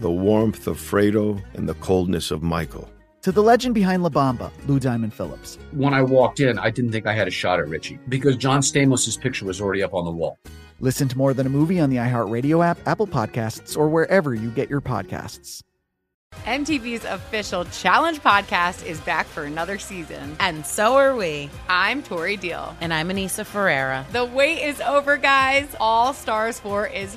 the warmth of Fredo, and the coldness of Michael. To the legend behind La Bamba, Lou Diamond Phillips. When I walked in, I didn't think I had a shot at Richie because John Stamos' picture was already up on the wall. Listen to More Than a Movie on the iHeartRadio app, Apple Podcasts, or wherever you get your podcasts. MTV's official Challenge podcast is back for another season. And so are we. I'm Tori Deal. And I'm Anissa Ferreira. The wait is over, guys. All Stars 4 is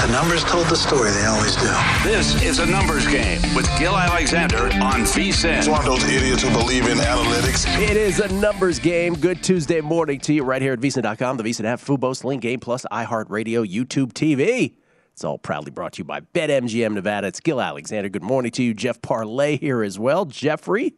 The numbers told the story, they always do. This is a numbers game with Gill Alexander on VSIN. It's one of those idiots who believe in analytics. It is a numbers game. Good Tuesday morning to you right here at VSIN.com, the VSIN app, Fubo, Sling Game Plus, iHeartRadio, YouTube TV. It's all proudly brought to you by BetMGM Nevada. It's Gill Alexander. Good morning to you. Jeff Parlay here as well. Jeffrey,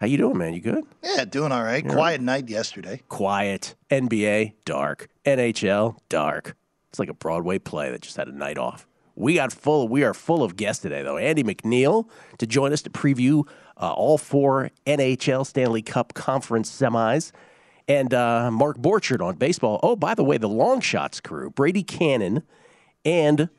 how you doing, man? You good? Yeah, doing all right. Quiet night yesterday. Quiet. NBA, dark. NHL, dark. It's like a Broadway play that just had a night off. We got full. We are full of guests today, though. Andy McNeil to join us to preview uh, all four NHL Stanley Cup Conference semis, and uh, Mark Borchard on baseball. Oh, by the way, the Long Shots crew, Brady Kannon and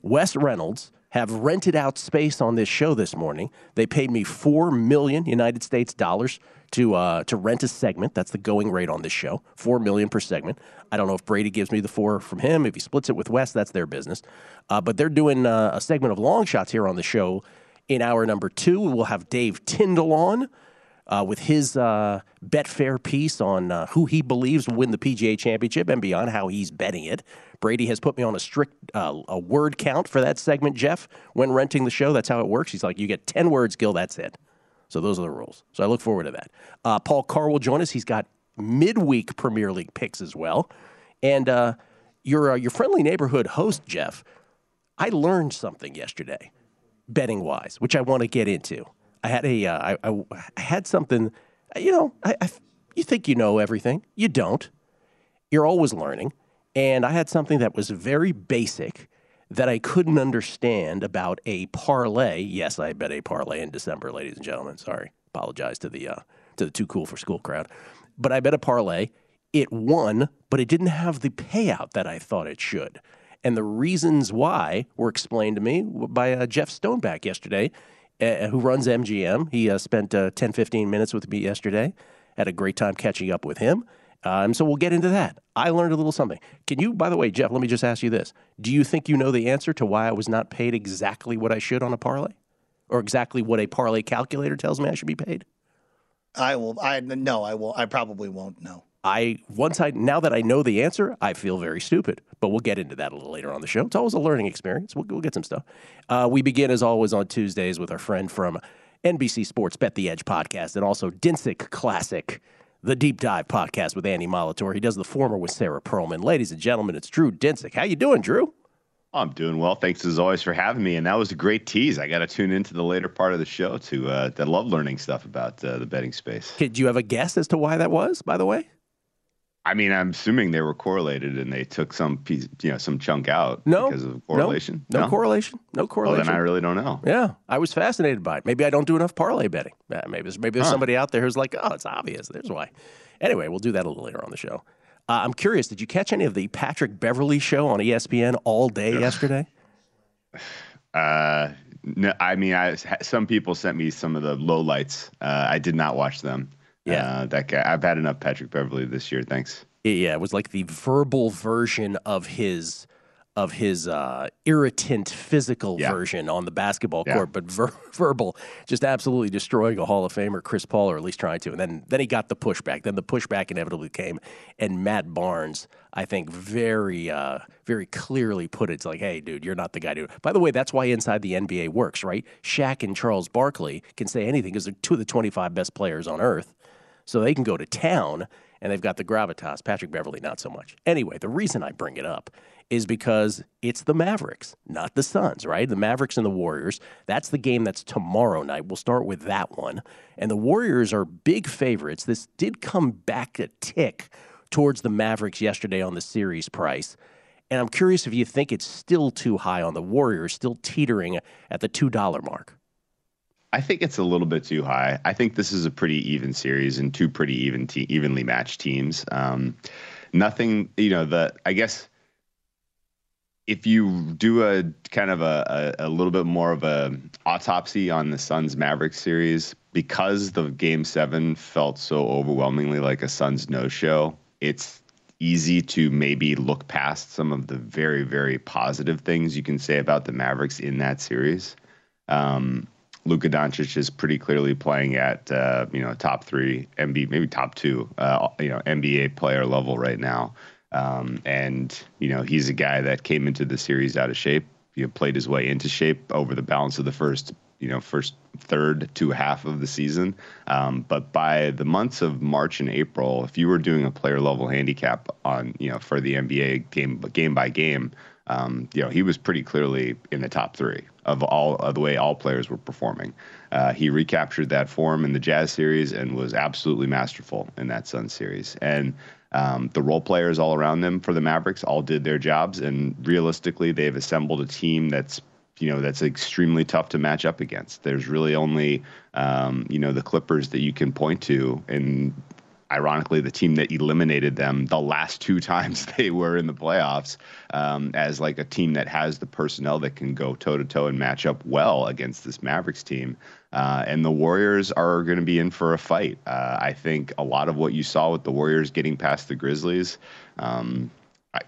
Wes Reynolds have rented out space on this show this morning. They paid me four million United States dollars to uh, to rent a segment. That's the going rate on this show, four million per segment. I don't know if Brady gives me the four from him. If he splits it with Wes, that's their business. Uh, but they're doing uh, a segment of long shots here on the show. In hour number two, we'll have Dave Tindall on. Uh, with his uh, Betfair piece on uh, who he believes will win the PGA Championship and beyond, how he's betting it. Brady has put me on a strict a word count for that segment, Jeff. When renting the show, that's how it works. He's like, you get ten words, Gill. That's it. So those are the rules. So I look forward to that. Uh, Paul Carr will join us. He's got midweek Premier League picks as well, and uh, your your friendly neighborhood host, Jeff. I learned something yesterday, betting wise, which I want to get into. I had a, uh, I, I, I had something, you know, I, I, you think you know everything. You don't. You're always learning. And I had something that was very basic that I couldn't understand about a parlay. Yes, I bet a parlay in December, ladies and gentlemen. Sorry. Apologize to the, uh, to the too cool for school crowd. But I bet a parlay. It won, but it didn't have the payout that I thought it should. And the reasons why were explained to me by uh, Jeff Stoneback yesterday uh, who runs MGM. He uh, spent uh, 10, 15 minutes with me yesterday. Had a great time catching up with him. Um, so we'll get into that. I learned a little something. Can you, by the way, Jeff, let me just ask you this. Do you think you know the answer to why I was not paid exactly what I should on a parlay? Or exactly what a parlay calculator tells me I should be paid? I will. I no. I will. I probably won't know. I once I now that I know the answer, I feel very stupid. But we'll get into that a little later on the show. It's always a learning experience. We'll, we'll get some stuff. Uh, we begin as always on Tuesdays with our friend from NBC Sports Bet the Edge podcast and also Dinsick Classic, the deep dive podcast with Andy Molitor. He does the former with Sarah Perlman. Ladies and gentlemen, it's Drew Dinsick. How you doing, Drew? I'm doing well. Thanks as always for having me. And that was a great tease. I got to tune into the later part of the show to uh, to love learning stuff about uh, the betting space. Did you have a guess as to why that was? By the way. I mean, I'm assuming they were correlated and they took some piece, you know, some chunk out no, because of correlation. No, no, no? correlation. No correlation. Well, then I really don't know. Yeah, I was fascinated by it. Maybe I don't do enough parlay betting. Maybe there's, maybe there's huh. somebody out there who's like, oh, it's obvious. There's why. Anyway, we'll do that a little later on the show. Uh, I'm curious. Did you catch any of the Patrick Beverley show on ESPN all day yesterday? Uh, no, I mean, I some people sent me some of the lowlights. Uh, I did not watch them. Yeah, uh, that guy. I've had enough Patrick Beverley this year. Thanks. Yeah, it was like the verbal version of his of his uh, irritant physical yeah. version on the basketball court, yeah. but ver- verbal, just absolutely destroying a Hall of Famer, Chris Paul, or at least trying to. And then then he got the pushback. Then the pushback inevitably came, and Matt Barnes, I think, very uh, very clearly put it. It's like, hey, dude, you're not the guy to. By the way, that's why inside the NBA works, right? Shaq and Charles Barkley can say anything because they're two of the 25 best players on earth, so they can go to town and they've got the gravitas. Patrick Beverley, not so much. Anyway, the reason I bring it up is because it's the Mavericks, not the Suns, right? The Mavericks and the Warriors. That's the game that's tomorrow night. We'll start with that one. And the Warriors are big favorites. This did come back a tick towards the Mavericks yesterday on the series price. And I'm curious if you think it's still too high on the Warriors, still teetering at the $2 mark. I think it's a little bit too high. I think this is a pretty even series and two pretty even te- evenly matched teams. Um, nothing, you know, the I guess if you do a kind of a, a, a, little bit more of a autopsy on the Suns Mavericks series, because the game seven felt so overwhelmingly like a Suns no show, it's easy to maybe look past some of the very, very positive things you can say about the Mavericks in that series. Um, Luka Doncic is pretty clearly playing at uh, you know top three maybe top two, uh, you know NBA player level right now. Um, and you know he's a guy that came into the series out of shape. You know, played his way into shape over the balance of the first you know first third to half of the season. Um, but by the months of March and April, if you were doing a player level handicap on you know for the NBA game game by game, um, you know he was pretty clearly in the top three of all of the way all players were performing. Uh, he recaptured that form in the Jazz series and was absolutely masterful in that Sun series. And um, the role players all around them for the Mavericks all did their jobs, and realistically, they've assembled a team that's you know that's extremely tough to match up against. There's really only um, you know the Clippers that you can point to, and ironically, the team that eliminated them the last two times they were in the playoffs um, as like a team that has the personnel that can go toe to toe and match up well against this Mavericks team. Uh, and the Warriors are going to be in for a fight. Uh, I think a lot of what you saw with the Warriors getting past the Grizzlies, um,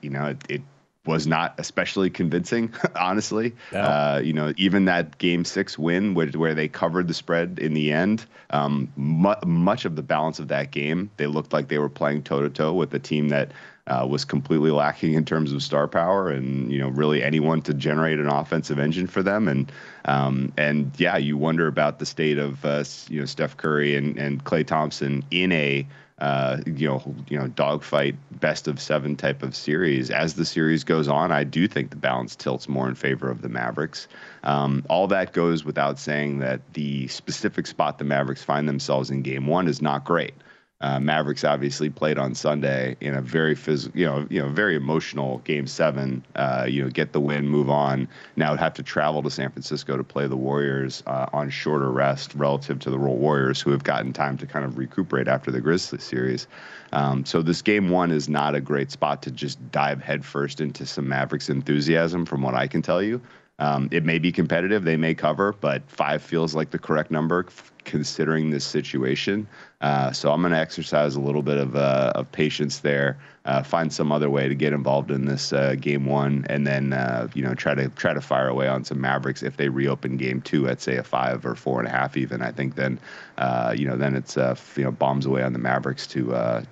you know, it, it was not especially convincing, honestly. Uh, you know, even that Game Six win, where, where they covered the spread in the end, um, mu- much of the balance of that game, they looked like they were playing toe to toe with a team that uh, was completely lacking in terms of star power, and you know, really anyone to generate an offensive engine for them. And um, and yeah, you wonder about the state of uh, you know Steph Curry and and Klay Thompson in a uh, you know, you know, dogfight, best of seven type of series. As the series goes on, I do think the balance tilts more in favor of the Mavericks. Um, all that goes without saying that the specific spot the Mavericks find themselves in Game One is not great. Uh, Mavericks obviously played on Sunday in a very physical, you know, you know, very emotional Game Seven. Uh, you know, get the win, move on. Now would have to travel to San Francisco to play the Warriors uh, on shorter rest relative to the Roll Warriors, who have gotten time to kind of recuperate after the Grizzlies series. Um, so this Game One is not a great spot to just dive headfirst into some Mavericks enthusiasm, from what I can tell you. Um, it may be competitive, they may cover, but five feels like the correct number considering this situation. Uh, so I'm going to exercise a little bit of, uh, of patience there, uh, find some other way to get involved in this uh, game one, and then uh, you know try to try to fire away on some Mavericks if they reopen game two at say a five or four and a half even. I think then you know then it's you know bombs away on the Mavericks to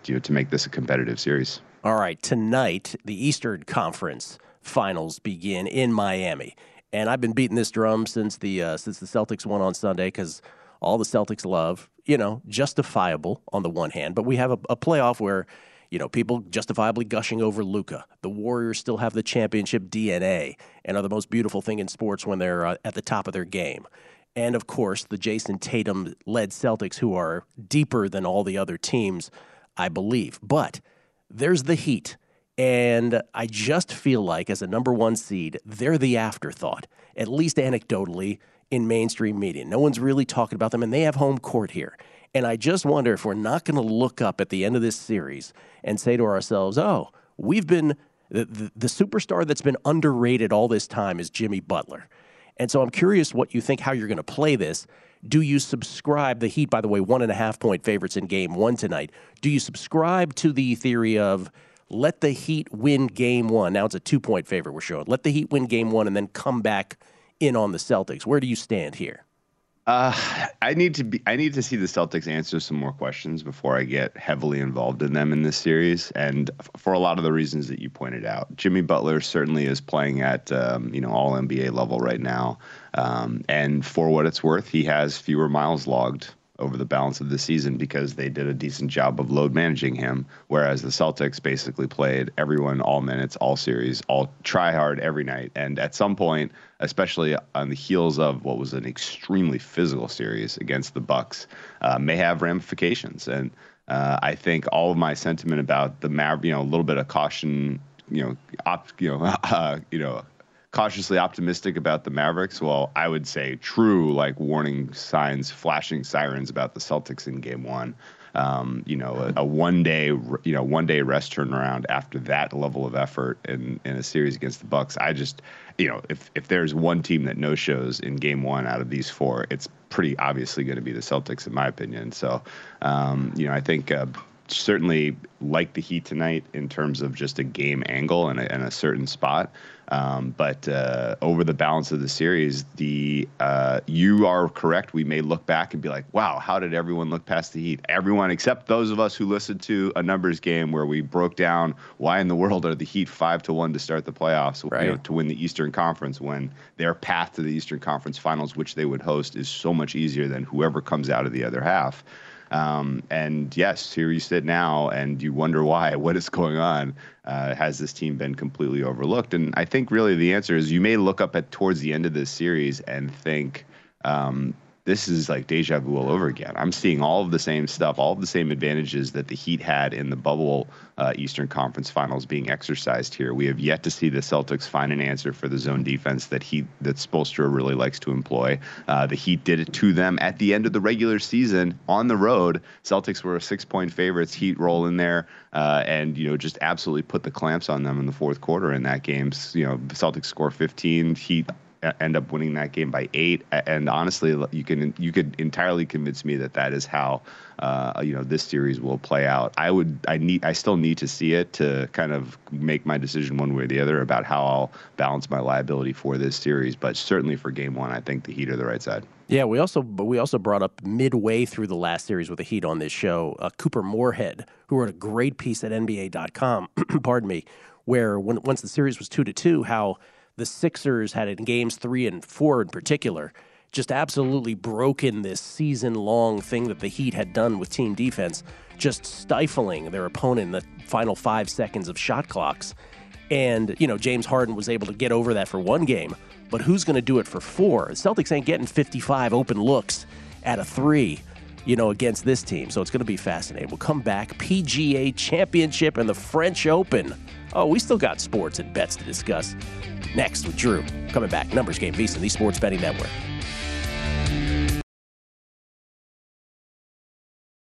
you know, to make this a competitive series. All right, tonight the Eastern Conference Finals begin in Miami and I've been beating this drum since the uh, since the Celtics won on Sunday because all the Celtics love, you know, justifiable on the one hand, but we have a, a playoff where You know, people justifiably gushing over Luka. The Warriors still have the championship DNA and are the most beautiful thing in sports when they're uh, at the top of their game. And of course, the Jayson Tatum led Celtics, who are deeper than all the other teams, I believe. But there's the Heat. And I just feel like, as a number one seed, they're the afterthought, at least anecdotally in mainstream media. No one's really talking about them, and they have home court here. And I just wonder if we're not going to look up at the end of this series and say to ourselves, oh, we've been the, the, the, superstar that's been underrated all this time is Jimmy Butler. And so I'm curious what you think, how you're going to play this. Do you subscribe, the Heat, by the way, one and a half point favorites in game one tonight? Do you subscribe to the theory of let the Heat win game one? Now it's a two point favorite we're showing. Let the Heat win game one and then come back in on the Celtics. Where do you stand here? Uh, I need to be. I need to see the Celtics answer some more questions before I get heavily involved in them in this series, and f- for a lot of the reasons that you pointed out. Jimmy Butler certainly is playing at um, you know all NBA level right now, um, and for what it's worth, he has fewer miles logged over the balance of the season because they did a decent job of load managing him. Whereas the Celtics basically played everyone all minutes, all series, all try hard every night. And at some point, especially on the heels of what was an extremely physical series against the Bucks, uh, may have ramifications. And uh, I think all of my sentiment about the Mav, you know, a little bit of caution, you know, op, you know, uh, you know, cautiously optimistic about the Mavericks. Well, I would say true, like warning signs, flashing sirens about the Celtics in Game One. Um, you know, a, a, one day, you know, one day rest turnaround after that level of effort in, in a series against the Bucks. I just, you know, if if there's one team that no shows in Game One out of these four, it's pretty obviously going to be the Celtics, in my opinion. So, um, you know, I think. Uh, certainly like the Heat tonight in terms of just a game angle and a, and a certain spot. Um, but uh, over the balance of the series, the uh, you are correct. We may look back and be like, "Wow, how did everyone look past the Heat?" Everyone except those of us who listened to a numbers game where we broke down why in the world are the Heat five to one to start the playoffs, right. you know, to win the Eastern Conference when their path to the Eastern Conference Finals, which they would host, is so much easier than whoever comes out of the other half. Um, and yes, here you sit now, and you wonder why. What is going on? Uh, has this team been completely overlooked? And I think really the answer is you may look up at towards the end of this series and think, um, this is like deja vu all over again. I'm seeing all of the same stuff, all of the same advantages that the Heat had in the bubble uh, Eastern Conference Finals being exercised here. We have yet to see the Celtics find an answer for the zone defense that he that Spoelstra really likes to employ. Uh, the Heat did it to them at the end of the regular season on the road. Celtics were six point favorites. Heat roll in there uh, and you know just absolutely put the clamps on them in the fourth quarter in that game. You know, the Celtics score 15. Heat end up winning that game by eight. And honestly, you can you could entirely convince me that that is how uh, you know this series will play out. I would I need I still need to see it to kind of make my decision one way or the other about how I'll balance my liability for this series. But certainly for Game One, I think the Heat are the right side. Yeah, we also but we also brought up midway through the last series with the Heat on this show, uh, Couper Moorhead, who wrote a great piece at NBA.com. pardon me, where when once the series was two to two, how the Sixers had in games three and four in particular just absolutely broken this season long thing that the Heat had done with team defense, just stifling their opponent in the final five seconds of shot clocks. And, you know, James Harden was able to get over that for one game, but who's going to do it for four? The Celtics ain't getting 55 open looks at a three, you know, against this team. So it's going to be fascinating. We'll come back. PGA Championship and the French Open. Oh, we still got sports and bets to discuss. Next with Drew. Coming back, Numbers Game, VSiN, the Sports Betting Network.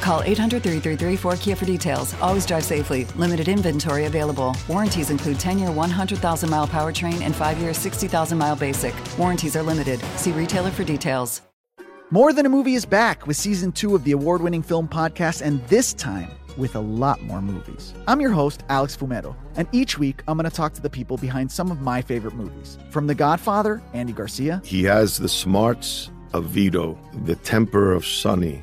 Call 800 333 4KIA for details. Always drive safely. Limited inventory available. Warranties include 10 year 100,000 mile powertrain and 5 year 60,000 mile basic. Warranties are limited. See retailer for details. More Than a Movie is back with season two of the award winning film podcast, and this time with a lot more movies. I'm your host, Alex Fumero, and each week I'm going to talk to the people behind some of my favorite movies. From The Godfather, Andy Garcia. He has the smarts of Vito, the temper of Sonny,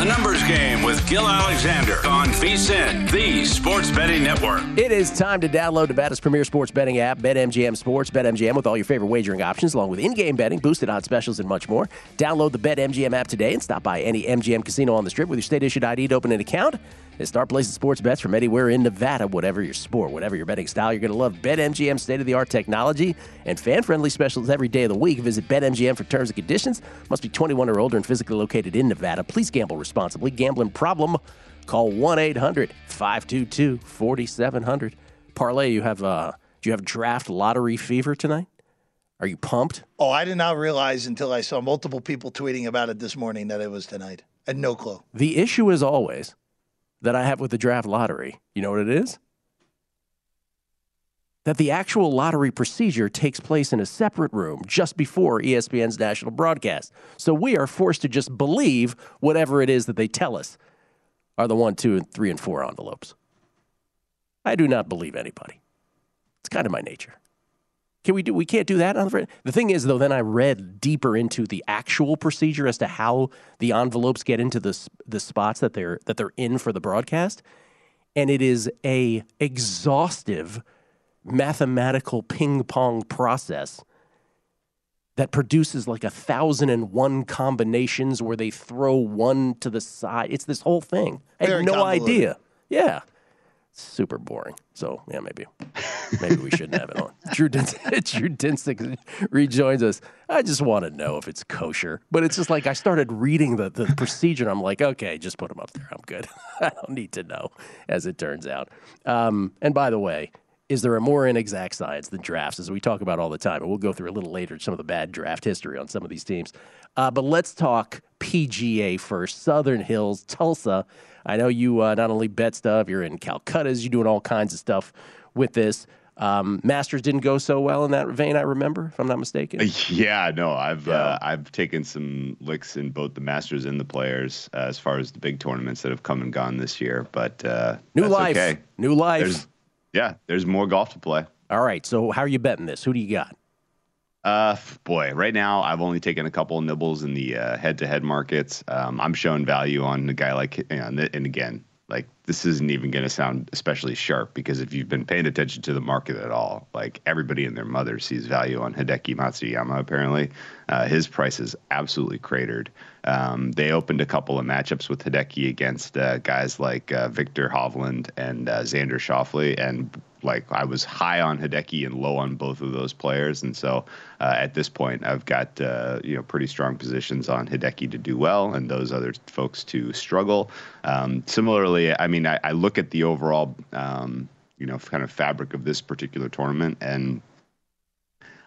A numbers game with Gill Alexander on VSIN, the sports betting network. It is time to download Nevada's premier sports betting app, BetMGM Sports. BetMGM with all your favorite wagering options, along with in-game betting, boosted odds specials, and much more. Download the BetMGM app today and stop by any MGM casino on the Strip with your state-issued ID to open an account and start placing sports bets from anywhere in Nevada, whatever your sport, whatever your betting style. You're going to love BetMGM state of the art technology and fan friendly specials every day of the week. Visit BetMGM for terms and conditions. Must be 21 or older and physically located in Nevada. Please gamble responsibly. Gambling problem? Call 1 800 522 4700. Parlay, you have, uh, do you have draft lottery fever tonight? Are you pumped? Oh, I did not realize until I saw multiple people tweeting about it this morning that it was tonight. I had no clue. The issue, as always, that I have with the draft lottery. You know what it is? That the actual lottery procedure takes place in a separate room just before ESPN's national broadcast. So we are forced to just believe whatever it is that they tell us are the one, two, and three, and four envelopes. I do not believe anybody. It's kind of my nature. Can we do? We can't do that on the. The thing is, though, then I read deeper into the actual procedure as to how the envelopes get into the the spots that they're that they're in for the broadcast, and it is a exhaustive mathematical ping pong process that produces like a thousand and one combinations where they throw one to the side. It's this whole thing. I had no idea. Yeah super boring. So yeah, maybe maybe we shouldn't have it on. Drew Dinsick, Drew Dinsick rejoins us. I just want to know if it's kosher, but it's just like I started reading the the procedure. and I'm like, okay, just put them up there. I'm good. I don't need to know, as it turns out. Um, and by the way. Is there a more inexact science than drafts, as we talk about all the time? And we'll go through a little later some of the bad draft history on some of these teams. Uh, but let's talk PGA first. Southern Hills, Tulsa I know you uh, not only bet stuff, you're in Calcutta's, you're doing all kinds of stuff with this. Um, Masters didn't go so well in that vein, I remember, if I'm not mistaken. Yeah, no, I've yeah. Uh, I've taken some licks in both the Masters and the Players uh, as far as the big tournaments that have come and gone this year. But uh, new life, okay. new life. There's, yeah, there's more golf to play. All right, so how are you betting this? Who do you got? Uh, boy, right now I've only taken a couple nibbles in the uh, head-to-head markets. Um, I'm showing value on a guy like, know, and again, like this isn't even going to sound especially sharp because if you've been paying attention to the market at all, like everybody and their mother sees value on Hideki Matsuyama. Apparently, uh, his price is absolutely cratered. Um, they opened a couple of matchups with Hideki against uh, guys like uh, Viktor Hovland and uh, Xander Schauffele, and like I was high on Hideki and low on both of those players, and so uh, at this point I've got uh, you know pretty strong positions on Hideki to do well and those other folks to struggle. Um, similarly, I mean I, I, look at the overall um, you know kind of fabric of this particular tournament and.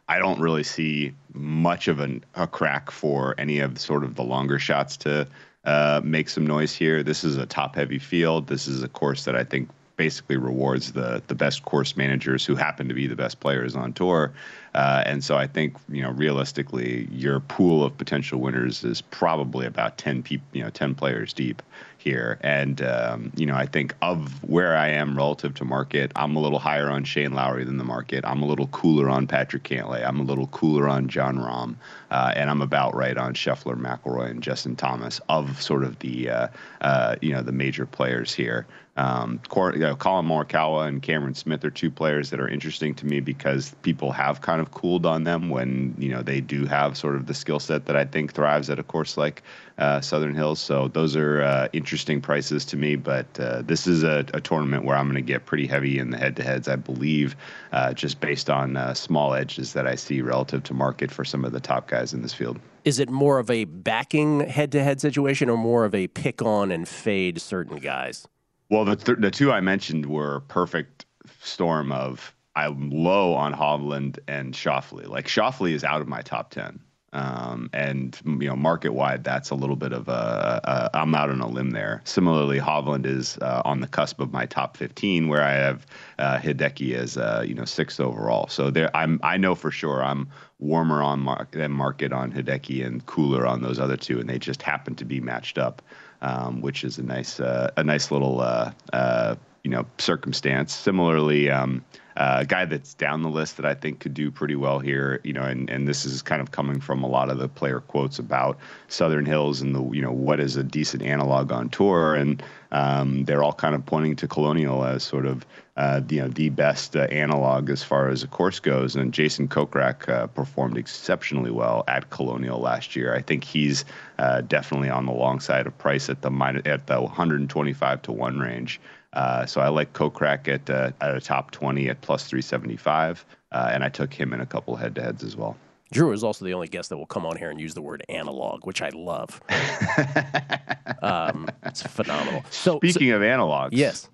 I don't really see much of an, a crack for any of sort of the longer shots to uh, make some noise here. This is a top heavy field. This is a course that I think basically rewards the the best course managers who happen to be the best players on tour. Uh, and so I think you know realistically, your pool of potential winners is probably about ten people, you know, ten players deep here. And um, you know, I think of where I am relative to market, I'm a little higher on Shane Lowry than the market. I'm a little cooler on Patrick Cantlay. I'm a little cooler on Jon Rahm, uh, and I'm about right on Scheffler, McIlroy, and Justin Thomas of sort of the uh, uh you know the major players here. Um, you know, Collin Morikawa and Cameron Smith are two players that are interesting to me because people have kind of cooled on them when you know they do have sort of the skill set that I think thrives at a course like uh, Southern Hills. So those are uh, interesting prices to me. But uh, this is a, a, tournament where I'm going to get pretty heavy in the head-to-heads, I believe, uh, just based on uh, small edges that I see relative to market for some of the top guys in this field. Is it more of a backing head-to-head situation, or more of a pick on and fade certain guys? Well, the th- the two I mentioned were perfect storm of I'm low on Hovland and Schauffele. Like Schauffele is out of my top ten, um, and you know market wide, that's a little bit of a, a I'm out on a limb there. Similarly, Hovland is uh, on the cusp of my top 15, where I have uh, Hideki as uh, you know sixth overall. So there, I'm I know for sure I'm warmer on market than market on Hideki and cooler on those other two, and they just happen to be matched up um, which is a nice uh, a nice little uh, uh, you know circumstance. Similarly, um, uh, a guy that's down the list that I think could do pretty well here, you know, and, and this is kind of coming from a lot of the player quotes about Southern Hills and the you know what is a decent analog on tour, and um, they're all kind of pointing to Colonial as sort of uh, you know the best uh, analog as far as a course goes. And Jason Kokrak uh, performed exceptionally well at Colonial last year. I think he's uh, definitely on the long side of price at the minus, at the 125 to one range. Uh, so I like Kokrak at uh, at a top 20 at plus 375, and I took him in a couple head to heads as well. Drew is also the only guest that will come on here and use the word analog, which I love. um, it's phenomenal. So, speaking so, of analogs, yes,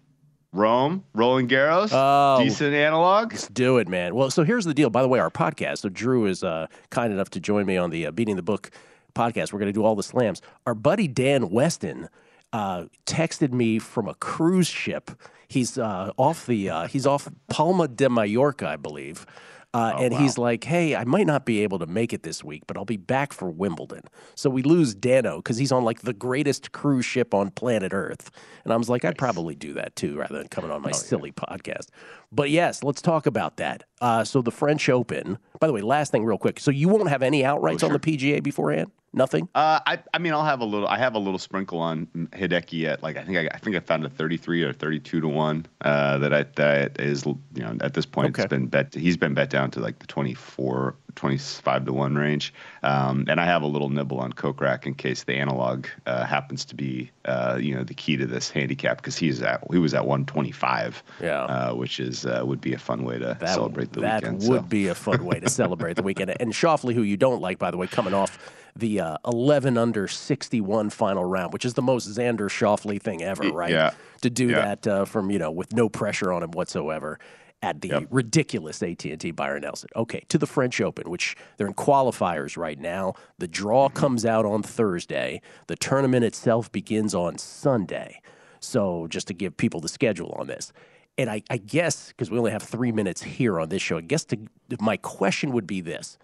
Rome, Roland Garros, oh, decent analog. Let's do it, man. Well, so here's the deal. By the way, our podcast. So Drew is uh, kind enough to join me on the uh, Beating the Book podcast. We're going to do all the slams. Our buddy Dan Weston uh, texted me from a cruise ship. He's uh, off the uh, he's off Palma de Mallorca, I believe. Uh, oh, and wow. he's like, hey, I might not be able to make it this week, but I'll be back for Wimbledon. So we lose Dano because he's on like the greatest cruise ship on planet Earth. And I was like, nice. I'd probably do that too rather than coming on my oh, silly yeah. podcast. But yes, let's talk about that. Uh, so the French Open, by the way, last thing real quick. So you won't have any outrights oh, sure. on the PGA beforehand? Nothing. Uh, I I mean I'll have a little. I have a little sprinkle on Hideki at like I think I, I think I found a 33 or 32 to one. Uh, that I that is you know at this point okay. it's been bet. He's been bet down to like the 24 25 to 1 range. Um, and I have a little nibble on Kokrak in case the analog uh, happens to be, uh, you know, the key to this handicap because he's at he was at 125, yeah, uh, which is uh, would be a fun way to that, celebrate the that weekend. That would so. be a fun way to celebrate the weekend. And Schauffele, who you don't like, by the way, coming off the uh, 11 under 61 final round, which is the most Xander Schauffele thing ever, right? Yeah. To do yeah. that uh, from, you know, with no pressure on him whatsoever at the yep. ridiculous AT&T Byron Nelson. Okay, to the French Open, which they're in qualifiers right now. The draw mm-hmm. comes out on Thursday. The tournament itself begins on Sunday. So just to give people the schedule on this. And I, I guess because we only have three minutes here on this show, I guess to, my question would be this: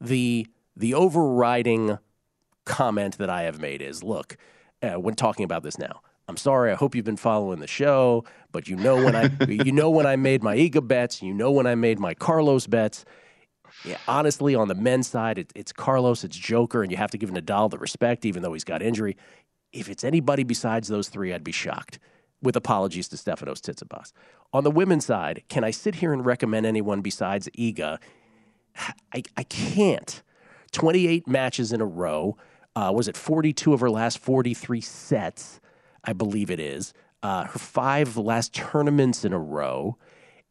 the the overriding comment that I have made is, look, uh, when talking about this now, I'm sorry. I hope you've been following the show, but you know when I you know when I made my Iga bets, you know when I made my Carlos bets. Yeah, honestly, on the men's side, it, it's Carlos, it's Joker, and you have to give Nadal the respect, even though he's got injury. If it's anybody besides those three, I'd be shocked. with apologies to Stefanos Tsitsipas. On the women's side, can I sit here and recommend anyone besides Iga? I, I can't. 28 matches in a row. Uh, was it 42 of her last 43 sets? I believe it is. Uh, her five last tournaments in a row.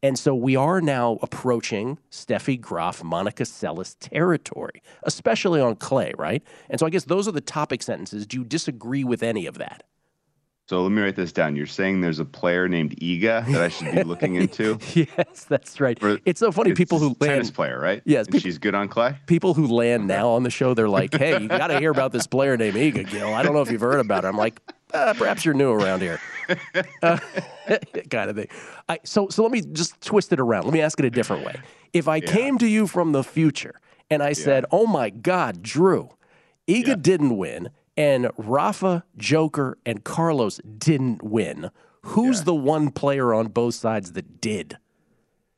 And so we are now approaching Steffi Graf, Monica Seles territory, especially on clay, right? And so I guess those are the topic sentences. Do you disagree with any of that? So let me write this down. You're saying there's a player named Iga that I should be looking into? yes, that's right. For- it's so funny. it's People who a tennis player, right? Yes, And she's good on clay. people who land now on the show, they're like, "Hey, you got to hear about this player named Iga Gill. I don't know if you've heard about it." I'm like, uh, "Perhaps you're new around here." Uh, kind of thing. I, so, so let me just twist it around. Let me ask it a different way. If I came to you from the future and I said, "Oh my God, Drew, Iga didn't win, and Rafa, Joker, and Carlos didn't win. Who's the one player on both sides that did?"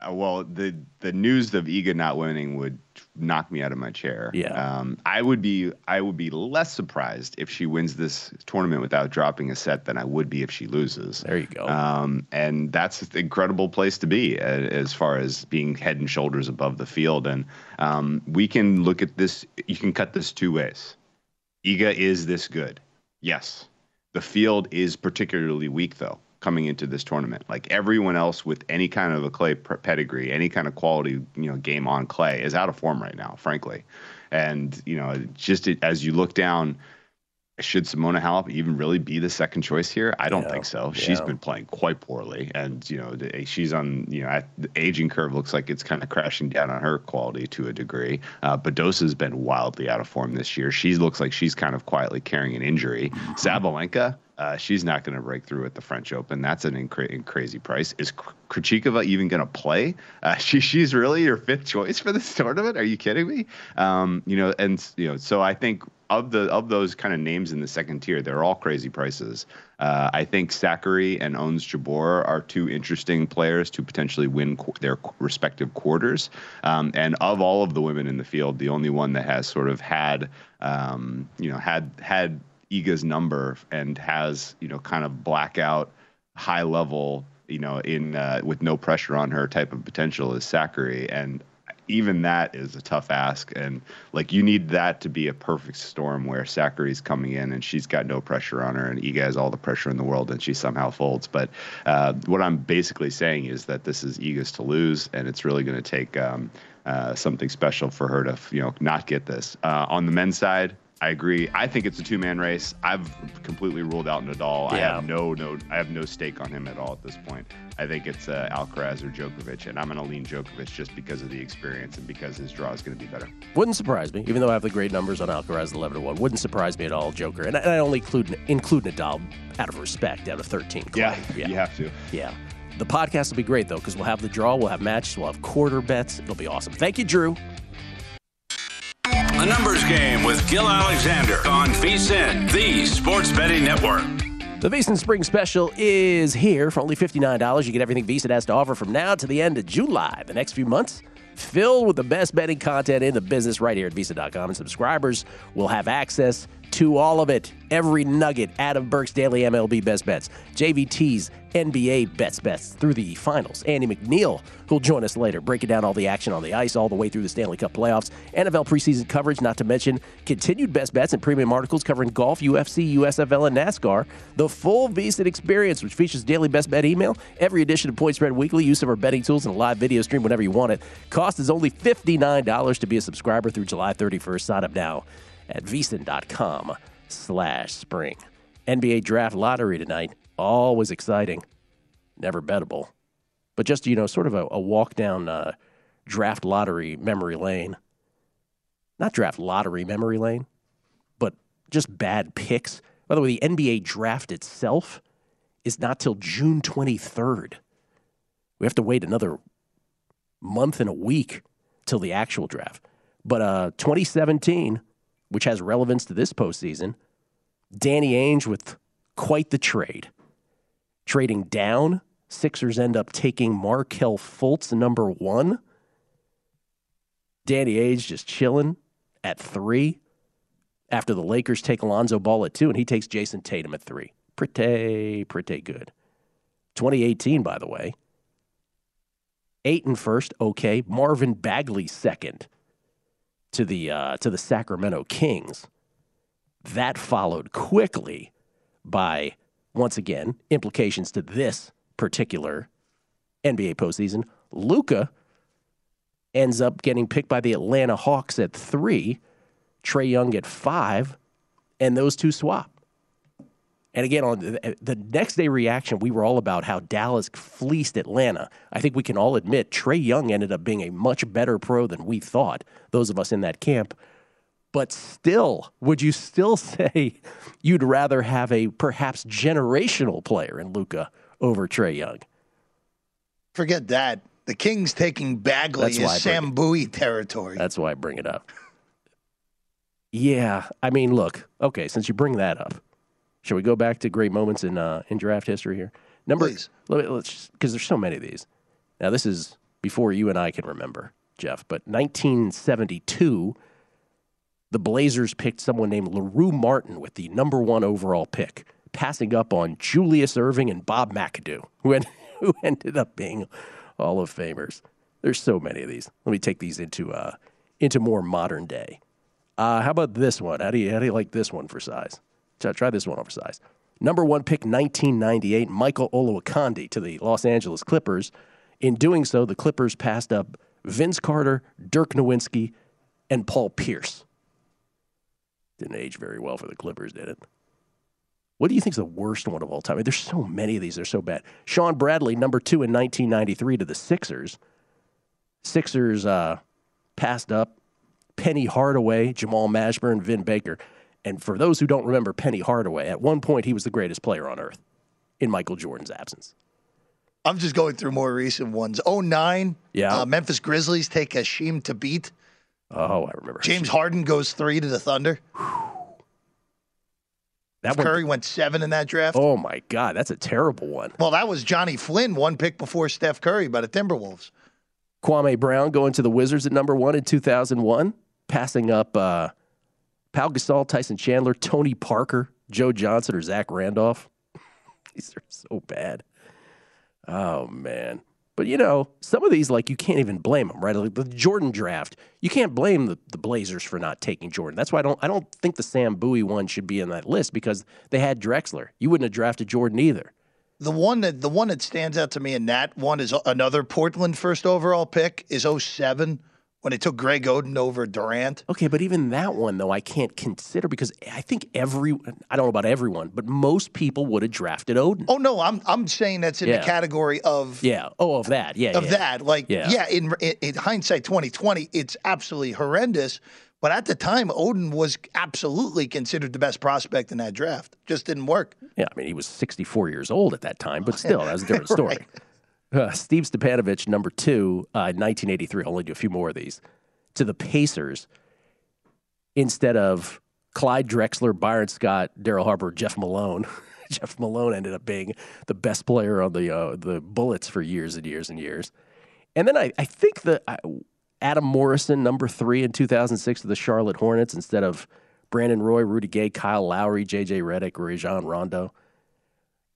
Uh, well, the the news of Iga not winning would knock me out of my chair. Yeah. Um, I would be I would be less surprised if she wins this tournament without dropping a set than I would be if she loses. There you go. Um, and that's an incredible place to be uh, as far as being head and shoulders above the field. And um, we can look at this. You can cut this two ways. Iga is this good. Yes. The field is particularly weak, though, coming into this tournament. Like everyone else with any kind of a clay pedigree, any kind of quality, you know, game on clay is out of form right now, frankly. And, you know, just as you look down, should Simona Halep even really be the second choice here? I don't Yeah, think so. She's yeah. been playing quite poorly, and you know she's on you know at the aging curve looks like it's kind of crashing down on her quality to a degree. Uh, Badosa's been wildly out of form this year. She looks like she's kind of quietly carrying an injury. Sabalenka. Uh, she's not going to break through at the French Open. That's an incra- crazy price. Is Kr- Krejcikova even going to play? Uh, she she's really your fifth choice for this tournament? Are you kidding me? Um, you know, and you know, so I think of the of those kind of names in the second tier, they're all crazy prices. Uh, I think Sakkari and Ons Jabeur are two interesting players to potentially win qu- their respective quarters. Um, and of all of the women in the field, the only one that has sort of had, um, you know, had had Iga's number and has you know kind of blackout high level you know in uh, with no pressure on her type of potential is Sakkari. And even that is a tough ask. And like you need that to be a perfect storm where Sakkari's coming in and she's got no pressure on her and Iga has all the pressure in the world and she somehow folds. But uh, what I'm basically saying is that this is Iga's to lose and it's really going to take um, uh, something special for her to you know not get this. Uh, on the men's side I agree. I think it's a two-man race. I've completely ruled out Nadal. I have no, no, I have no stake on him at all at this point. I think it's uh, Alcaraz or Djokovic, and I'm going to lean Djokovic just because of the experience and because his draw is going to be better. Wouldn't surprise me, even though I have the great numbers on Alcaraz, eleven to one. Wouldn't surprise me at all, Joker. And I, and I only include include Nadal out of respect, out of thirteen. Yeah, yeah, you have to. Yeah. The podcast will be great though, because we'll have the draw, we'll have matches, we'll have quarter bets. It'll be awesome. Thank you, Drew. A numbers game with Gill Alexander on VSIN, the Sports Betting Network. The VSIN Spring Special is here for only $59. You get everything VSIN has to offer from now to the end of July. The next few months filled with the best betting content in the business right here at VSIN.com. And subscribers will have access to all of it. Every nugget. Adam Burke's Daily MLB Best Bets. JVT's NBA Bets Bets through the finals. Andy McNeil, who'll join us later, breaking down all the action on the ice all the way through the Stanley Cup playoffs. NFL preseason coverage, not to mention continued best bets and premium articles covering golf, UFC, USFL, and NASCAR. The full VSIN experience, which features daily best bet email, every edition of Point Spread Weekly, use of our betting tools, and a live video stream whenever you want it. Cost is only $59 to be a subscriber through July 31st. Sign up now at VSIN.com slash spring. NBA draft lottery tonight. Always exciting. Never bettable. But just, you know, sort of a, a walk down uh, draft lottery memory lane. Not draft lottery memory lane, but just bad picks. By the way, the NBA draft itself is not till June 23rd. We have to wait another month and a week till the actual draft. But uh, 2017, which has relevance to this postseason, Danny Ainge with quite the trade. Trading down, Sixers end up taking Markelle Fultz, number one. Danny Ainge just chilling at three after the Lakers take Alonzo Ball at two, and he takes Jayson Tatum at three. Pretty, pretty good. 2018, by the way. Ayton first, okay. Marvin Bagley second to the uh, to the Sacramento Kings. That followed quickly by once again implications to this particular NBA postseason. Luka ends up getting picked by the Atlanta Hawks at three, Trae Young at five, and those two swap. And again, on the, the next day reaction, we were all about how Dallas fleeced Atlanta. I think we can all admit Trae Young ended up being a much better pro than we thought, those of us in that camp. But still, would you still say you'd rather have a perhaps generational player in Luka over Trae Young? Forget that. The Kings taking Bagley That's is Sam Bowie territory. That's why I bring it up. Yeah, I mean, look. Okay, since you bring that up, shall we go back to great moments in uh, in draft history here? Number, Please. let me, let's because there's so many of these. Now, this is before you and I can remember, Jeff. But 1972, the Blazers picked someone named LaRue Martin with the number one overall pick, passing up on Julius Erving and Bob McAdoo, who, en- who ended up being Hall of Famers. There's so many of these. Let me take these into uh, into more modern day. Uh, how about this one? How do you how do you like this one for size? Try, this one over size. Number one pick, 1998, Michael Olowokandi to the Los Angeles Clippers. In doing so, the Clippers passed up Vince Carter, Dirk Nowitzki, and Paul Pierce. Didn't age very well for the Clippers, did it? What do you think is the worst one of all time? I mean, there's so many of these. They're so bad. Shawn Bradley, number two in 1993 to the Sixers. Sixers uh, passed up Penny Hardaway, Jamal Mashburn, Vin Baker. And for those who don't remember Penny Hardaway, at one point he was the greatest player on earth in Michael Jordan's absence. I'm just going through more recent ones. 09, Yeah. uh, Memphis Grizzlies take Hasheem Thabeet. Oh, I remember. James Harden goes three to the Thunder. That Curry went seven in that draft. Oh my God, that's a terrible one. Well, that was Johnny Flynn, one pick before Steph Curry by the Timberwolves. Kwame Brown going to the Wizards at number one in 2001, passing up uh, Pau Gasol, Tyson Chandler, Tony Parker, Joe Johnson, or Zach Randolph. these are so bad. Oh, man. But, you know, some of these, like, you can't even blame them, right? Like the Jordan draft, you can't blame the, the Blazers for not taking Jordan. That's why I don't, I don't think the Sam Bowie one should be in that list because they had Drexler. You wouldn't have drafted Jordan either. The one that the one that stands out to me in that one is another Portland first overall pick is 07 when they took Greg Oden over Durant. Okay, but even that one though, I can't consider because I think every I don't know about everyone, but most people would have drafted Oden. Oh no, I'm I'm saying that's in Yeah. the category of Yeah. Oh, of that. Yeah. of yeah. that. Like Yeah. yeah, in, in in hindsight 2020, it's absolutely horrendous. But at the time, Oden was absolutely considered the best prospect in that draft. Just didn't work. Yeah, I mean, he was 64 years old at that time, but still, that was a different story. Uh, Steve Stipanovich, number two, uh, 1983. I'll only do a few more of these. To the Pacers, instead of Clyde Drexler, Byron Scott, Daryl Harper, Jeff Malone. Jeff Malone ended up being the best player on the uh, the Bullets for years and years and years. And then I, I think that Adam Morrison, number three in 2006 to the Charlotte Hornets, instead of Brandon Roy, Rudy Gay, Kyle Lowry, J.J. Redick, Rajon Rondo.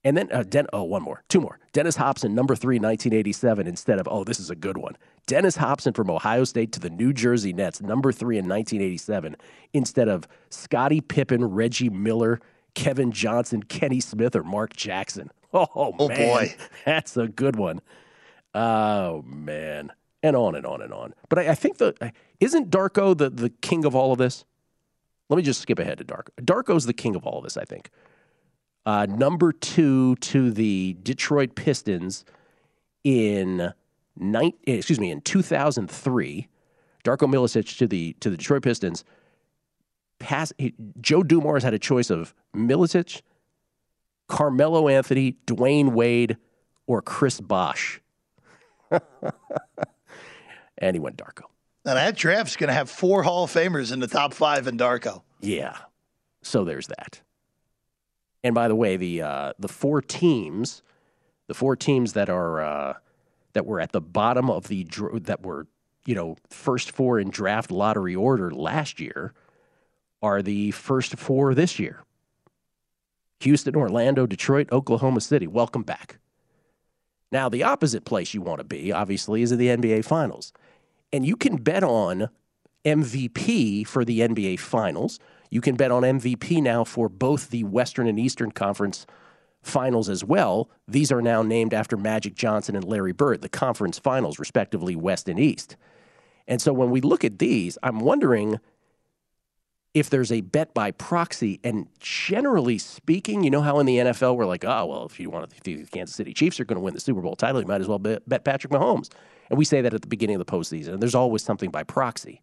And then, uh, Den- oh, one more, two more. Dennis Hopson, number three, 1987, instead of, oh, this is a good one. Dennis Hopson from Ohio State to the New Jersey Nets, number three in 1987, instead of Scottie Pippen, Reggie Miller, Kevin Johnson, Kenny Smith, or Mark Jackson. Oh, Oh, man. boy. That's a good one. Oh, man. And on and on and on. But I, I think the, isn't Darko the, the king of all of this? Let me just skip ahead to Darko. Darko's the king of all of this, I think. Uh, number two to the Detroit Pistons in nine, excuse me in 2003. Darko Milicic to the to the Detroit Pistons. Pass he, Joe Dumars had a choice of Milicic, Carmelo Anthony, Dwyane Wade, or Chris Bosh. and he went Darko. Now that draft's going to have four Hall of Famers in the top five in Darko. Yeah. So there's that. And by the way, the uh, the four teams, the four teams that are uh, that were at the bottom of the that were you know first four in draft lottery order last year are the first four this year. Houston, Orlando, Detroit, Oklahoma City. Welcome back. Now, the opposite place you want to be, obviously, is in the NBA Finals. And you can bet on MVP for the NBA Finals. You can bet on MVP now for both the Western and Eastern Conference Finals as well. These are now named after Magic Johnson and Larry Bird, the conference finals, respectively, West and East. And so when we look at these, I'm wondering if there's a bet by proxy. And generally speaking, you know how in the NFL we're like, oh, well, if you want to, the Kansas City Chiefs are going to win the Super Bowl title, you might as well bet, bet Patrick Mahomes. And we say that at the beginning of the postseason. And there's always something by proxy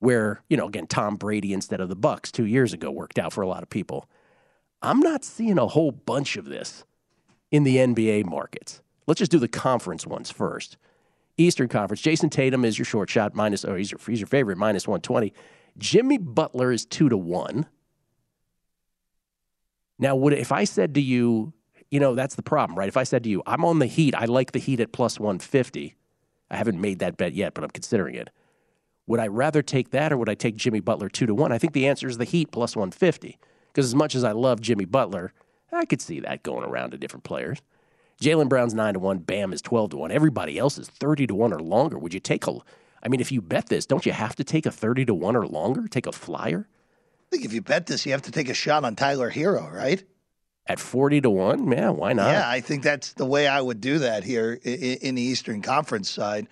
where, you know, again, Tom Brady instead of the Bucks two years ago worked out for a lot of people. I'm not seeing a whole bunch of this in the NBA markets. Let's just do the conference ones first. Eastern Conference, Jayson Tatum is your short shot, minus, or he's your, he's your favorite, minus 120. Jimmy Butler is two to one. Now, would if I said to you, you know, that's the problem, right? If I said to you, I'm on the Heat, I like the Heat at plus 150. I haven't made that bet yet, but I'm considering it. Would I rather take that or would I take Jimmy Butler two to one? I think the answer is the Heat plus 150. Because as much as I love Jimmy Butler, I could see that going around to different players. Jaylen Brown's nine to one. Bam is twelve to one. Everybody else is thirty to one or longer. Would you take a? I mean, if you bet this, don't you have to take a thirty to one or longer? Take a flyer. I think if you bet this, you have to take a shot on Tyler Herro, right? At forty to one, yeah, why not? Yeah, I think that's the way I would do that here in the Eastern Conference side.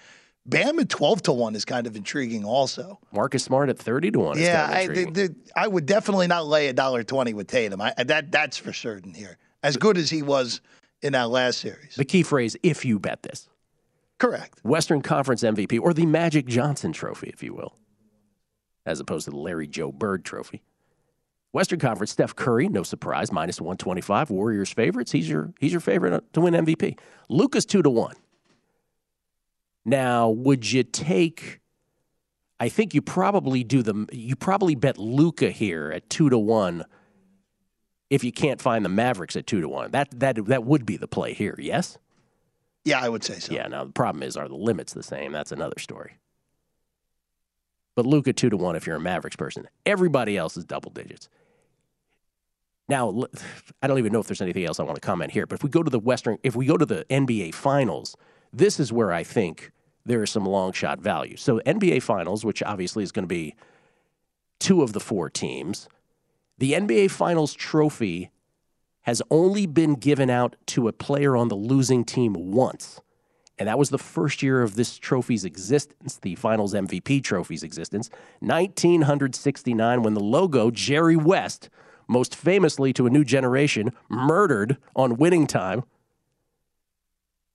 Bam at twelve to one is kind of intriguing, also. Marcus Smart at thirty to one. Yeah, I, the, the, I would definitely not lay a dollar twenty with Tatum. I, that that's for certain here. As good as he was in that last series. The key phrase: if you bet this. Correct. Western Conference MVP, or the Magic Johnson Trophy, if you will, as opposed to the Larry Joe Bird Trophy. Western Conference, Steph Curry, no surprise, minus 125. Warriors favorites. He's your he's your favorite to win MVP. Luka's two to one. Now, would you take? I think you probably do the. You probably bet Luka here at two to one. If you can't find the Mavericks at two to one, that that that would be the play here. Yes. Yeah, I would say so. Yeah. Now the problem is, are the limits the same? That's another story. But Luka two to one if you're a Mavericks person. Everybody else is double digits. Now, I don't even know if there's anything else I want to comment here. But if we go to the Western, if we go to the NBA Finals, this is where I think there is some long shot value. So NBA Finals, which obviously is going to be two of the four teams, the NBA Finals trophy has only been given out to a player on the losing team once. And that was the first year of this trophy's existence, the Finals MVP trophy's existence, 1969, when the logo, Jerry West, most famously to a new generation, murdered on winning time.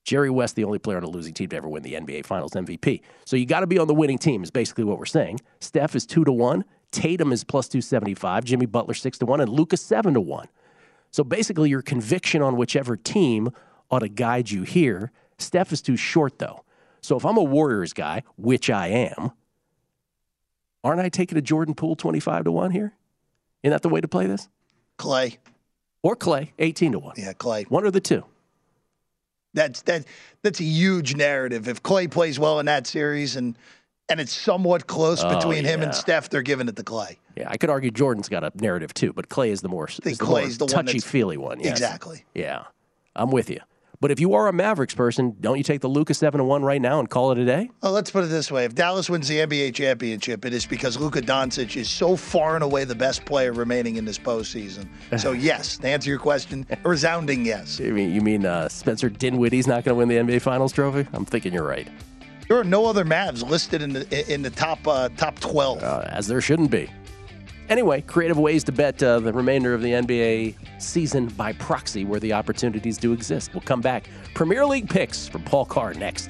Jerry West, the only player on a losing team to ever win the NBA Finals MVP. So you got to be on the winning team, is basically what we're saying. Steph is two to one, Tatum is plus 275, Jimmy Butler six to one, and Luka seven to one. So basically, your conviction on whichever team ought to guide you here. Steph is too short, though. So if I'm a Warriors guy, which I am, aren't I taking a Jordan Poole 25 to 1 here? Isn't that the way to play this? Clay. Or Clay, 18 to 1. Yeah, Clay. One or the two. That's that that's a huge narrative. If Clay plays well in that series and and it's somewhat close Oh, between him and. Steph, they're giving it to Clay. Yeah, I could argue Jordan's got a narrative too, but Clay is the more, think is the Clay's the one touchy-feely one. yes. Exactly. Yeah, I'm with you. But if you are a Mavericks person, don't you take the Luka's 7 to 1 right now and call it a day? Well, let's put it this way: if Dallas wins the NBA championship, it is because Luka Doncic is so far and away the best player remaining in this postseason. So, yes, to answer your question, a resounding yes. You mean, you mean uh, Spencer Dinwiddie's not going to win the NBA Finals trophy? I'm thinking you're right. There are no other Mavs listed in the in the top uh, top twelve. Uh, as there shouldn't be. Anyway, creative ways to bet uh, the remainder of the NBA season by proxy where the opportunities do exist. We'll come back. Premier League picks from Paul Carr next.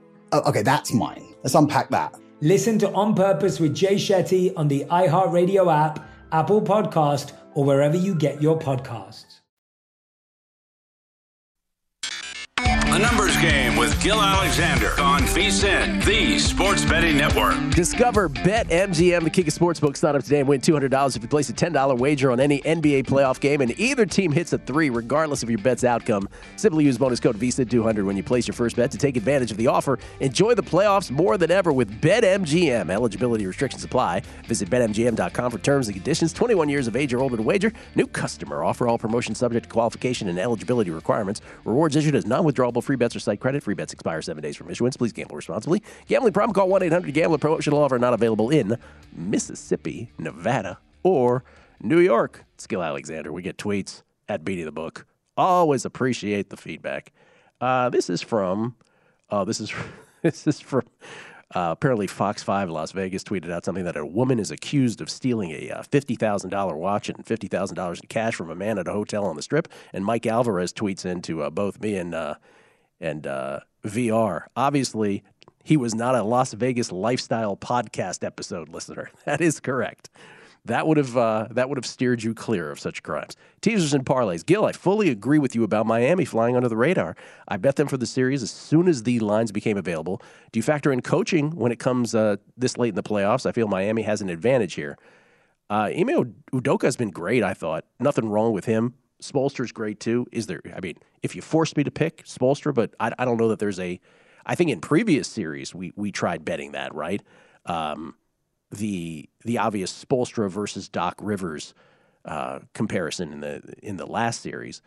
Oh, okay, that's mine. Let's unpack that. Listen to On Purpose with Jay Shetty on the iHeartRadio app, Apple Podcast, or wherever you get your podcasts. A numbers game with Gill Alexander on VSIN, the sports betting network. Discover BetMGM, the king of sportsbooks. Sign up today and win $200 if you place a $10 wager on any NBA playoff game and either team hits a three, regardless of your bet's outcome. Simply use bonus code VSIN200 when you place your first bet to take advantage of the offer. Enjoy the playoffs more than ever with BetMGM. Eligibility restrictions apply. Visit BetMGM.com for terms and conditions. 21 years of age or older to wager. New customer offer. All promotions subject to qualification and eligibility requirements. Rewards issued as non-withdrawable free bets or site credit. Free bets expire seven days from issuance. Please gamble responsibly. Gambling problem? Call one eight hundred Gambler. Promotional offer not available in Mississippi, Nevada, or New York. Skill Alexander. We get tweets at Beating the Book. Always appreciate the feedback. Uh, this is from. Oh, this is this is from. Uh, apparently, Fox 5 Las Vegas tweeted out something that a woman is accused of stealing a uh, $50,000 watch and $50,000 in cash from a man at a hotel on the strip. And Mike Alvarez tweets into uh, both me and uh, and uh, VR. Obviously, he was not a Las Vegas lifestyle podcast episode listener. That is correct. That would have uh, that would have steered you clear of such crimes. Teasers and parlays. Gill, I fully agree with you about Miami flying under the radar. I bet them for the series as soon as the lines became available. Do you factor in coaching when it comes uh, this late in the playoffs? I feel Miami has an advantage here. Uh, Ime Udoka has been great. I thought nothing wrong with him. Spoelstra's great too. Is there? I mean, if you forced me to pick Spoelstra, but I, I don't know that there's a. I think in previous series we we tried betting that right. Um, the the obvious Spoelstra versus Doc Rivers uh, comparison in the in the last series.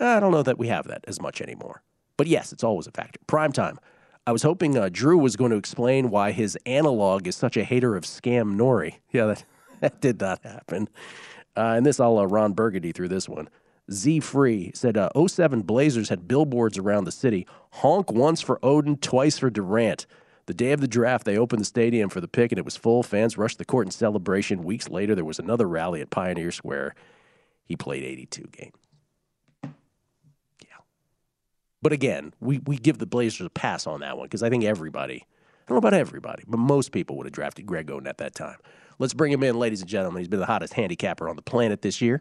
I don't know that we have that as much anymore. But yes, it's always a factor. Prime time. I was hoping uh, Drew was going to explain why his analog is such a hater of Scam Nori. Yeah, that, that did not happen. Uh, and this, I'll uh, Ron Burgundy through this one. Z Free said uh, 07 Blazers had billboards around the city. Honk once for Oden, twice for Durant. The day of the draft, they opened the stadium for the pick and it was full. Fans rushed the court in celebration. Weeks later, there was another rally at Pioneer Square. He played 82 games. Yeah. But again, we, we give the Blazers a pass on that one because I think everybody, I don't know about everybody, but most people would have drafted Greg Oden at that time. Let's bring him in, ladies and gentlemen. He's been the hottest handicapper on the planet this year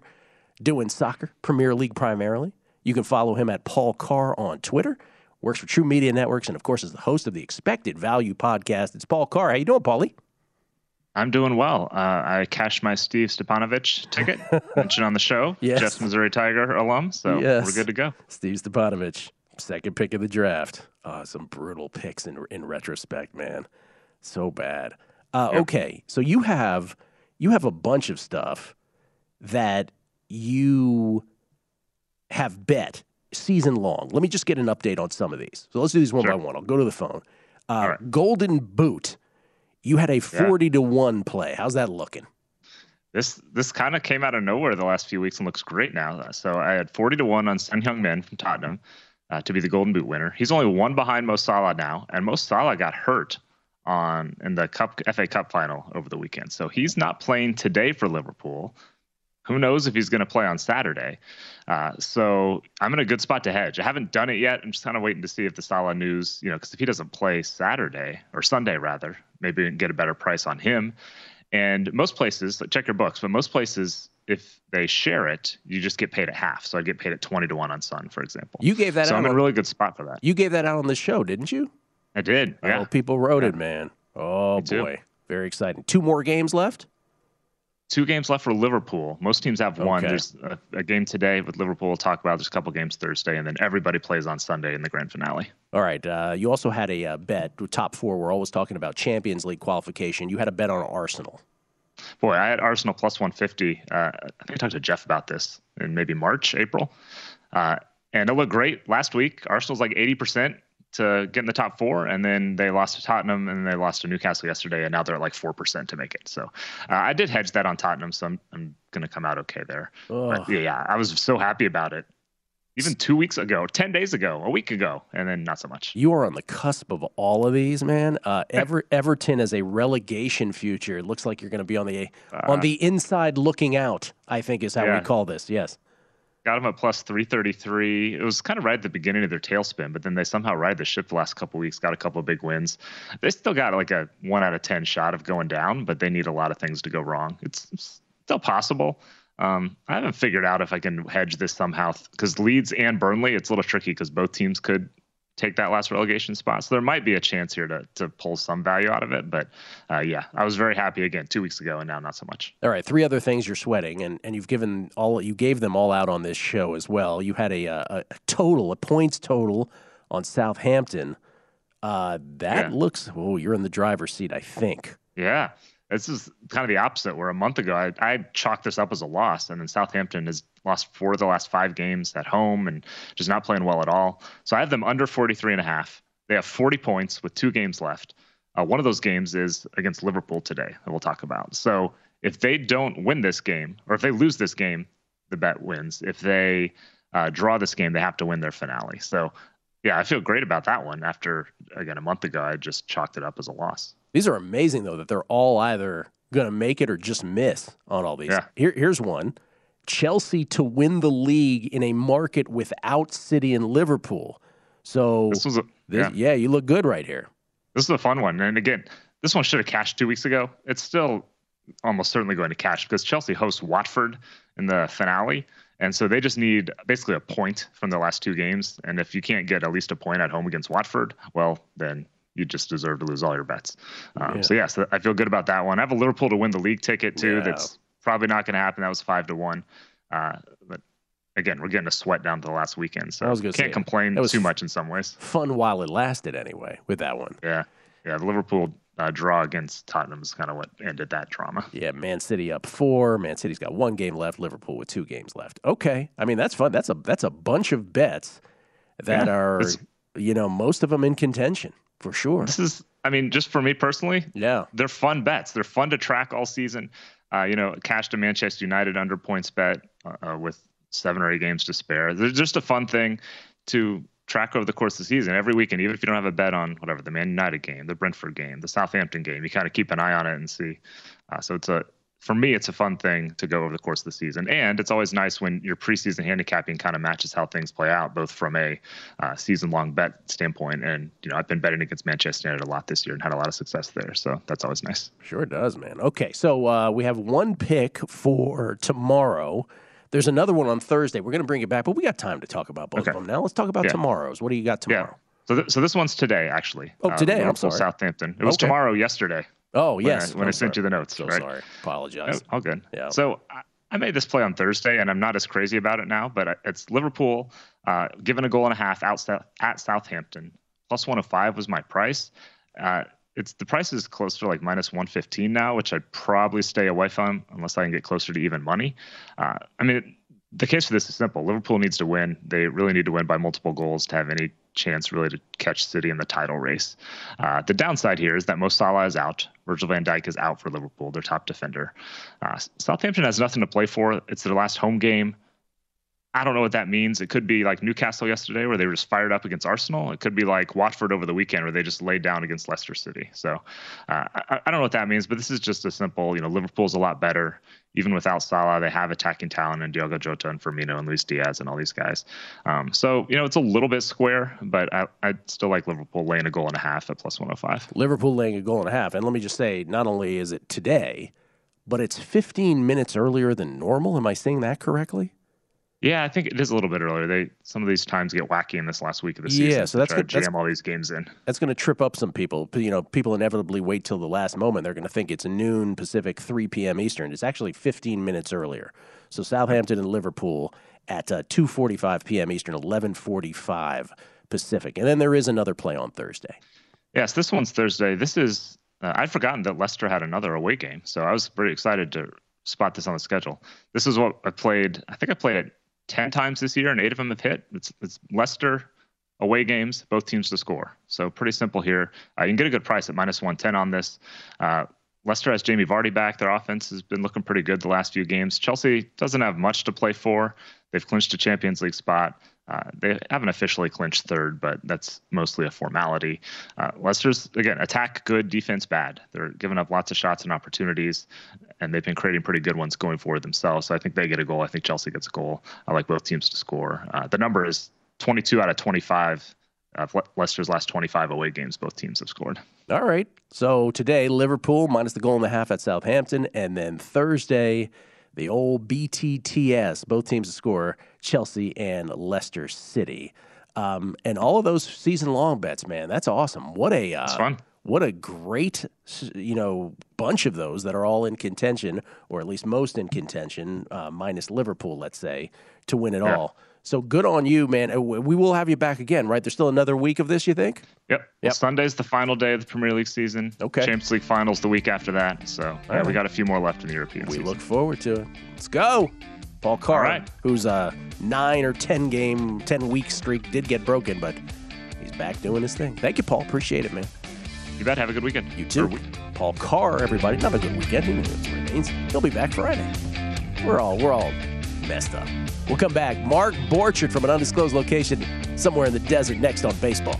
doing soccer, Premier League primarily. You can follow him at Paul Carr on Twitter works for True Media Networks, and of course is the host of the Expected Value podcast. It's Paul Carr. How you doing, Paulie? I'm doing well. Uh, I cashed my Steve Stipanovich ticket, mentioned on the show. Yes. Just Missouri Tiger alum, so Yes. we're good to go. Steve Stipanovich, second pick of the draft. Uh, some brutal picks in in retrospect, man. So bad. Uh, Okay, so you have you have a bunch of stuff that you have bet season long. Let me just get an update on some of these. So let's do these one by one. I'll go to the phone. Uh, Golden Boot. You had a forty to one play. How's that looking? This this kind of came out of nowhere the last few weeks and looks great now. So I had 40 to 1 on Son Heung-min from Tottenham uh, to be the Golden Boot winner. He's only one behind Mo Salah now, and Mo Salah got hurt on in the Cup FA Cup final over the weekend. So he's not playing today for Liverpool. Who knows if he's going to play on Saturday? Uh, so I'm in a good spot to hedge. I haven't done it yet. I'm just kind of waiting to see if the Salah news, you know, because if he doesn't play Saturday or Sunday rather, maybe we can get a better price on him. And most places, check your books, but most places, if they share it, you just get paid at half. So I get paid at 20 to 1 on Son, for example. You gave that so out I'm in a really good spot for that. You gave that out on the show, didn't you? I did. Yeah. Oh, people wrote it, man. Oh too. boy, very exciting. Two more games left. Two games left for Liverpool. Most teams have one. Okay. There's a, a game today with Liverpool. We'll talk about. There's a couple games Thursday, and then everybody plays on Sunday in the grand finale. All right. Uh, you also had a uh, bet. Top four. We're always talking about Champions League qualification. You had a bet on Arsenal. Boy, I had Arsenal plus 150. Uh, I think I talked to Jeff about this in maybe March, April. Uh, and it looked great last week. Arsenal's like 80% to get in the top four, and then they lost to Tottenham and they lost to Newcastle yesterday, and now they're at like 4% to make it. So uh, I did hedge that on Tottenham, so I'm, I'm going to come out okay there. But yeah, I was so happy about it. Even two weeks ago, 10 days ago, a week ago, and then not so much. You are on the cusp of all of these, man. Uh, Ever, Everton as a relegation future. It looks like you're going to be on the on the inside looking out. I think is how Uh, Yeah. we call this. Yes. Got them at plus 333. It was kind of right at the beginning of their tailspin, but then they somehow ride the ship the last couple weeks, got a couple of big wins. They still got like a one out of 10 shot of going down, but they need a lot of things to go wrong. It's, it's still possible. Um, I haven't figured out if I can hedge this somehow because Leeds and Burnley, it's a little tricky because both teams could take that last relegation spot. So there might be a chance here to, to pull some value out of it. But uh, yeah, I was very happy again two weeks ago and now not so much. All right, three other things you're sweating, and, and you've given all you gave them all out on this show as well. You had a, uh, a total, a points total on Southampton. Uh, that Yeah. looks. Oh, you're in the driver's seat, I think. Yeah. This is kind of the opposite. Where a month ago I, I chalked this up as a loss, and then Southampton has lost four of the last five games at home and just not playing well at all. So I have them under 43 and a half. They have 40 points with two games left. Uh, one of those games is against Liverpool today that we'll talk about. So if they don't win this game, or if they lose this game, the bet wins. If they uh, draw this game, they have to win their finale. So yeah, I feel great about that one. After again a month ago, I just chalked it up as a loss. These are amazing though that they're all either going to make it or just miss on all these. Yeah. Here, here's one: Chelsea to win the league in a market without City and Liverpool. So This was a, this- yeah. yeah, you look good right here. This is a fun one. And again, this one should have cashed two weeks ago. It's still almost certainly going to cash because Chelsea hosts Watford in the finale. And so they just need basically a point from the last two games. And if you can't get at least a point at home against Watford, well, then you just deserve to lose all your bets. Um, Yeah. So, yes, I feel good about that one. I have a Liverpool to win the league ticket, too. Yeah. That's probably not going to happen. That was five to one. Uh, but again, we're getting a sweat down to the last weekend. So I was can't say, complain too much in some ways. Fun while it lasted, anyway. With that one. Yeah. Yeah. The Liverpool uh, draw against Tottenham is kind of what ended that drama. Yeah, Man City up four. Man City's got one game left. Liverpool with two games left. Okay, I mean that's fun. That's a that's a bunch of bets that Yeah, are you know most of them in contention for sure. This is, I mean, just for me personally, yeah, they're fun bets. They're fun to track all season. Uh, you know, cash to Manchester United under points bet uh, uh, with seven or eight games to spare. They're just a fun thing to track over the course of the season every weekend. Even if you don't have a bet on whatever the Man United game, the Brentford game, the Southampton game, you kind of keep an eye on it and see. Uh, so it's a for me, it's a fun thing to go over the course of the season, and it's always nice when your preseason handicapping kind of matches how things play out, both from a uh, season-long bet standpoint, and you know I've been betting against Manchester United a lot this year and had a lot of success there, so that's always nice. Sure does, man. Okay, so uh, we have one pick for tomorrow. There's another one on Thursday. We're going to bring it back, but we got time to talk about both of them now. Let's talk about Yeah. tomorrow's. What do you got tomorrow? So, th- so this one's today, actually. Oh, today, I'm sorry. Southampton. It was Okay. tomorrow, yesterday. Oh, when yes. I, when I sent you the notes. So right? sorry. Apologize. Oh, all good. Yeah. So I- I made this play on Thursday, and I'm not as crazy about it now, but it's Liverpool uh, given a goal and a half out at Southampton. Plus one of five was my price. Uh, it's the price is closer to like minus 115 now, which I'd probably stay away from unless I can get closer to even money. Uh, I mean, the case for this is simple. Liverpool needs to win. They really need to win by multiple goals to have any chance really to catch City in the title race. Uh, the downside here is that Mo Salah is out. Virgil van Dijk is out for Liverpool, their top defender. Uh, Southampton has nothing to play for. It's their last home game. I don't know what that means. It could be like Newcastle yesterday, where they were just fired up against Arsenal. It could be like Watford over the weekend, where they just laid down against Leicester City. So uh, I, I don't know what that means, but this is just a simple. You know, Liverpool's a lot better, even without Salah. They have attacking talent in Diogo Jota and Firmino and Luis Diaz and all these guys. Um, so you know, it's a little bit square, but I, I still like Liverpool laying a goal and a half at plus 105. Liverpool laying a goal and a half. And let me just say, not only is it today, but it's 15 minutes earlier than normal. Am I saying that correctly? Yeah, I think it is a little bit earlier. They some of these times get wacky in this last week of the season. Yeah, so that's to good- to that's- jam all these games in. That's going to trip up some people. You know, people inevitably wait till the last moment. They're going to think it's noon Pacific, 3 p.m. Eastern. It's actually 15 minutes earlier. So Southampton and Liverpool at uh, 2:45 p.m. Eastern, 11:45 Pacific, and then there is another play on Thursday. Yes, this one's Thursday. This is uh, I'd forgotten that Leicester had another away game, so I was pretty excited to spot this on the schedule. This is what I played. I think I played it ten times this year, and eight of them have hit. It's it's Leicester away games, both teams to score. So pretty simple here. Uh, you can get a good price at minus one ten on this. Uh, Leicester has Jamie Vardy back. Their offense has been looking pretty good the last few games. Chelsea doesn't have much to play for. They've clinched a Champions League spot. Uh, they haven't officially clinched third, but that's mostly a formality. Uh, Leicester's again attack good, defense bad. They're giving up lots of shots and opportunities, and they've been creating pretty good ones going forward themselves. So I think they get a goal. I think Chelsea gets a goal. I like both teams to score. Uh, the number is 22 out of 25 of Le- Leicester's last 25 away games. Both teams have scored. All right. So today, Liverpool minus the goal and a half at Southampton. And then Thursday, the old BTTS, both teams to score, Chelsea and Leicester City. Um, and all of those season long bets, man, that's awesome. What a uh, fun. What a great, you know, bunch of those that are all in contention, or at least most in contention, uh, minus Liverpool, let's say, to win it Yeah. all. So good on you, man. Uh, We will have you back again, right? There's still another week of this, you think? Yep. Well, Sunday's the final day of the Premier League season. Okay. Champions League finals the week after that. So yeah, right. we got a few more left in the European We season. look forward to it. Let's go. Paul Carr, right. whose a nine or 10 game, 10 week streak did get broken, but he's back doing his thing. Thank you, Paul. Appreciate it, man. You bet. Have a good weekend. You too. Paul Carr, everybody. Have a good weekend. Who knows what it? He'll be back Friday. We're all we're all messed up. We'll come back. Mark Borchard from an undisclosed location somewhere in the desert next on baseball.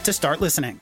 to start listening.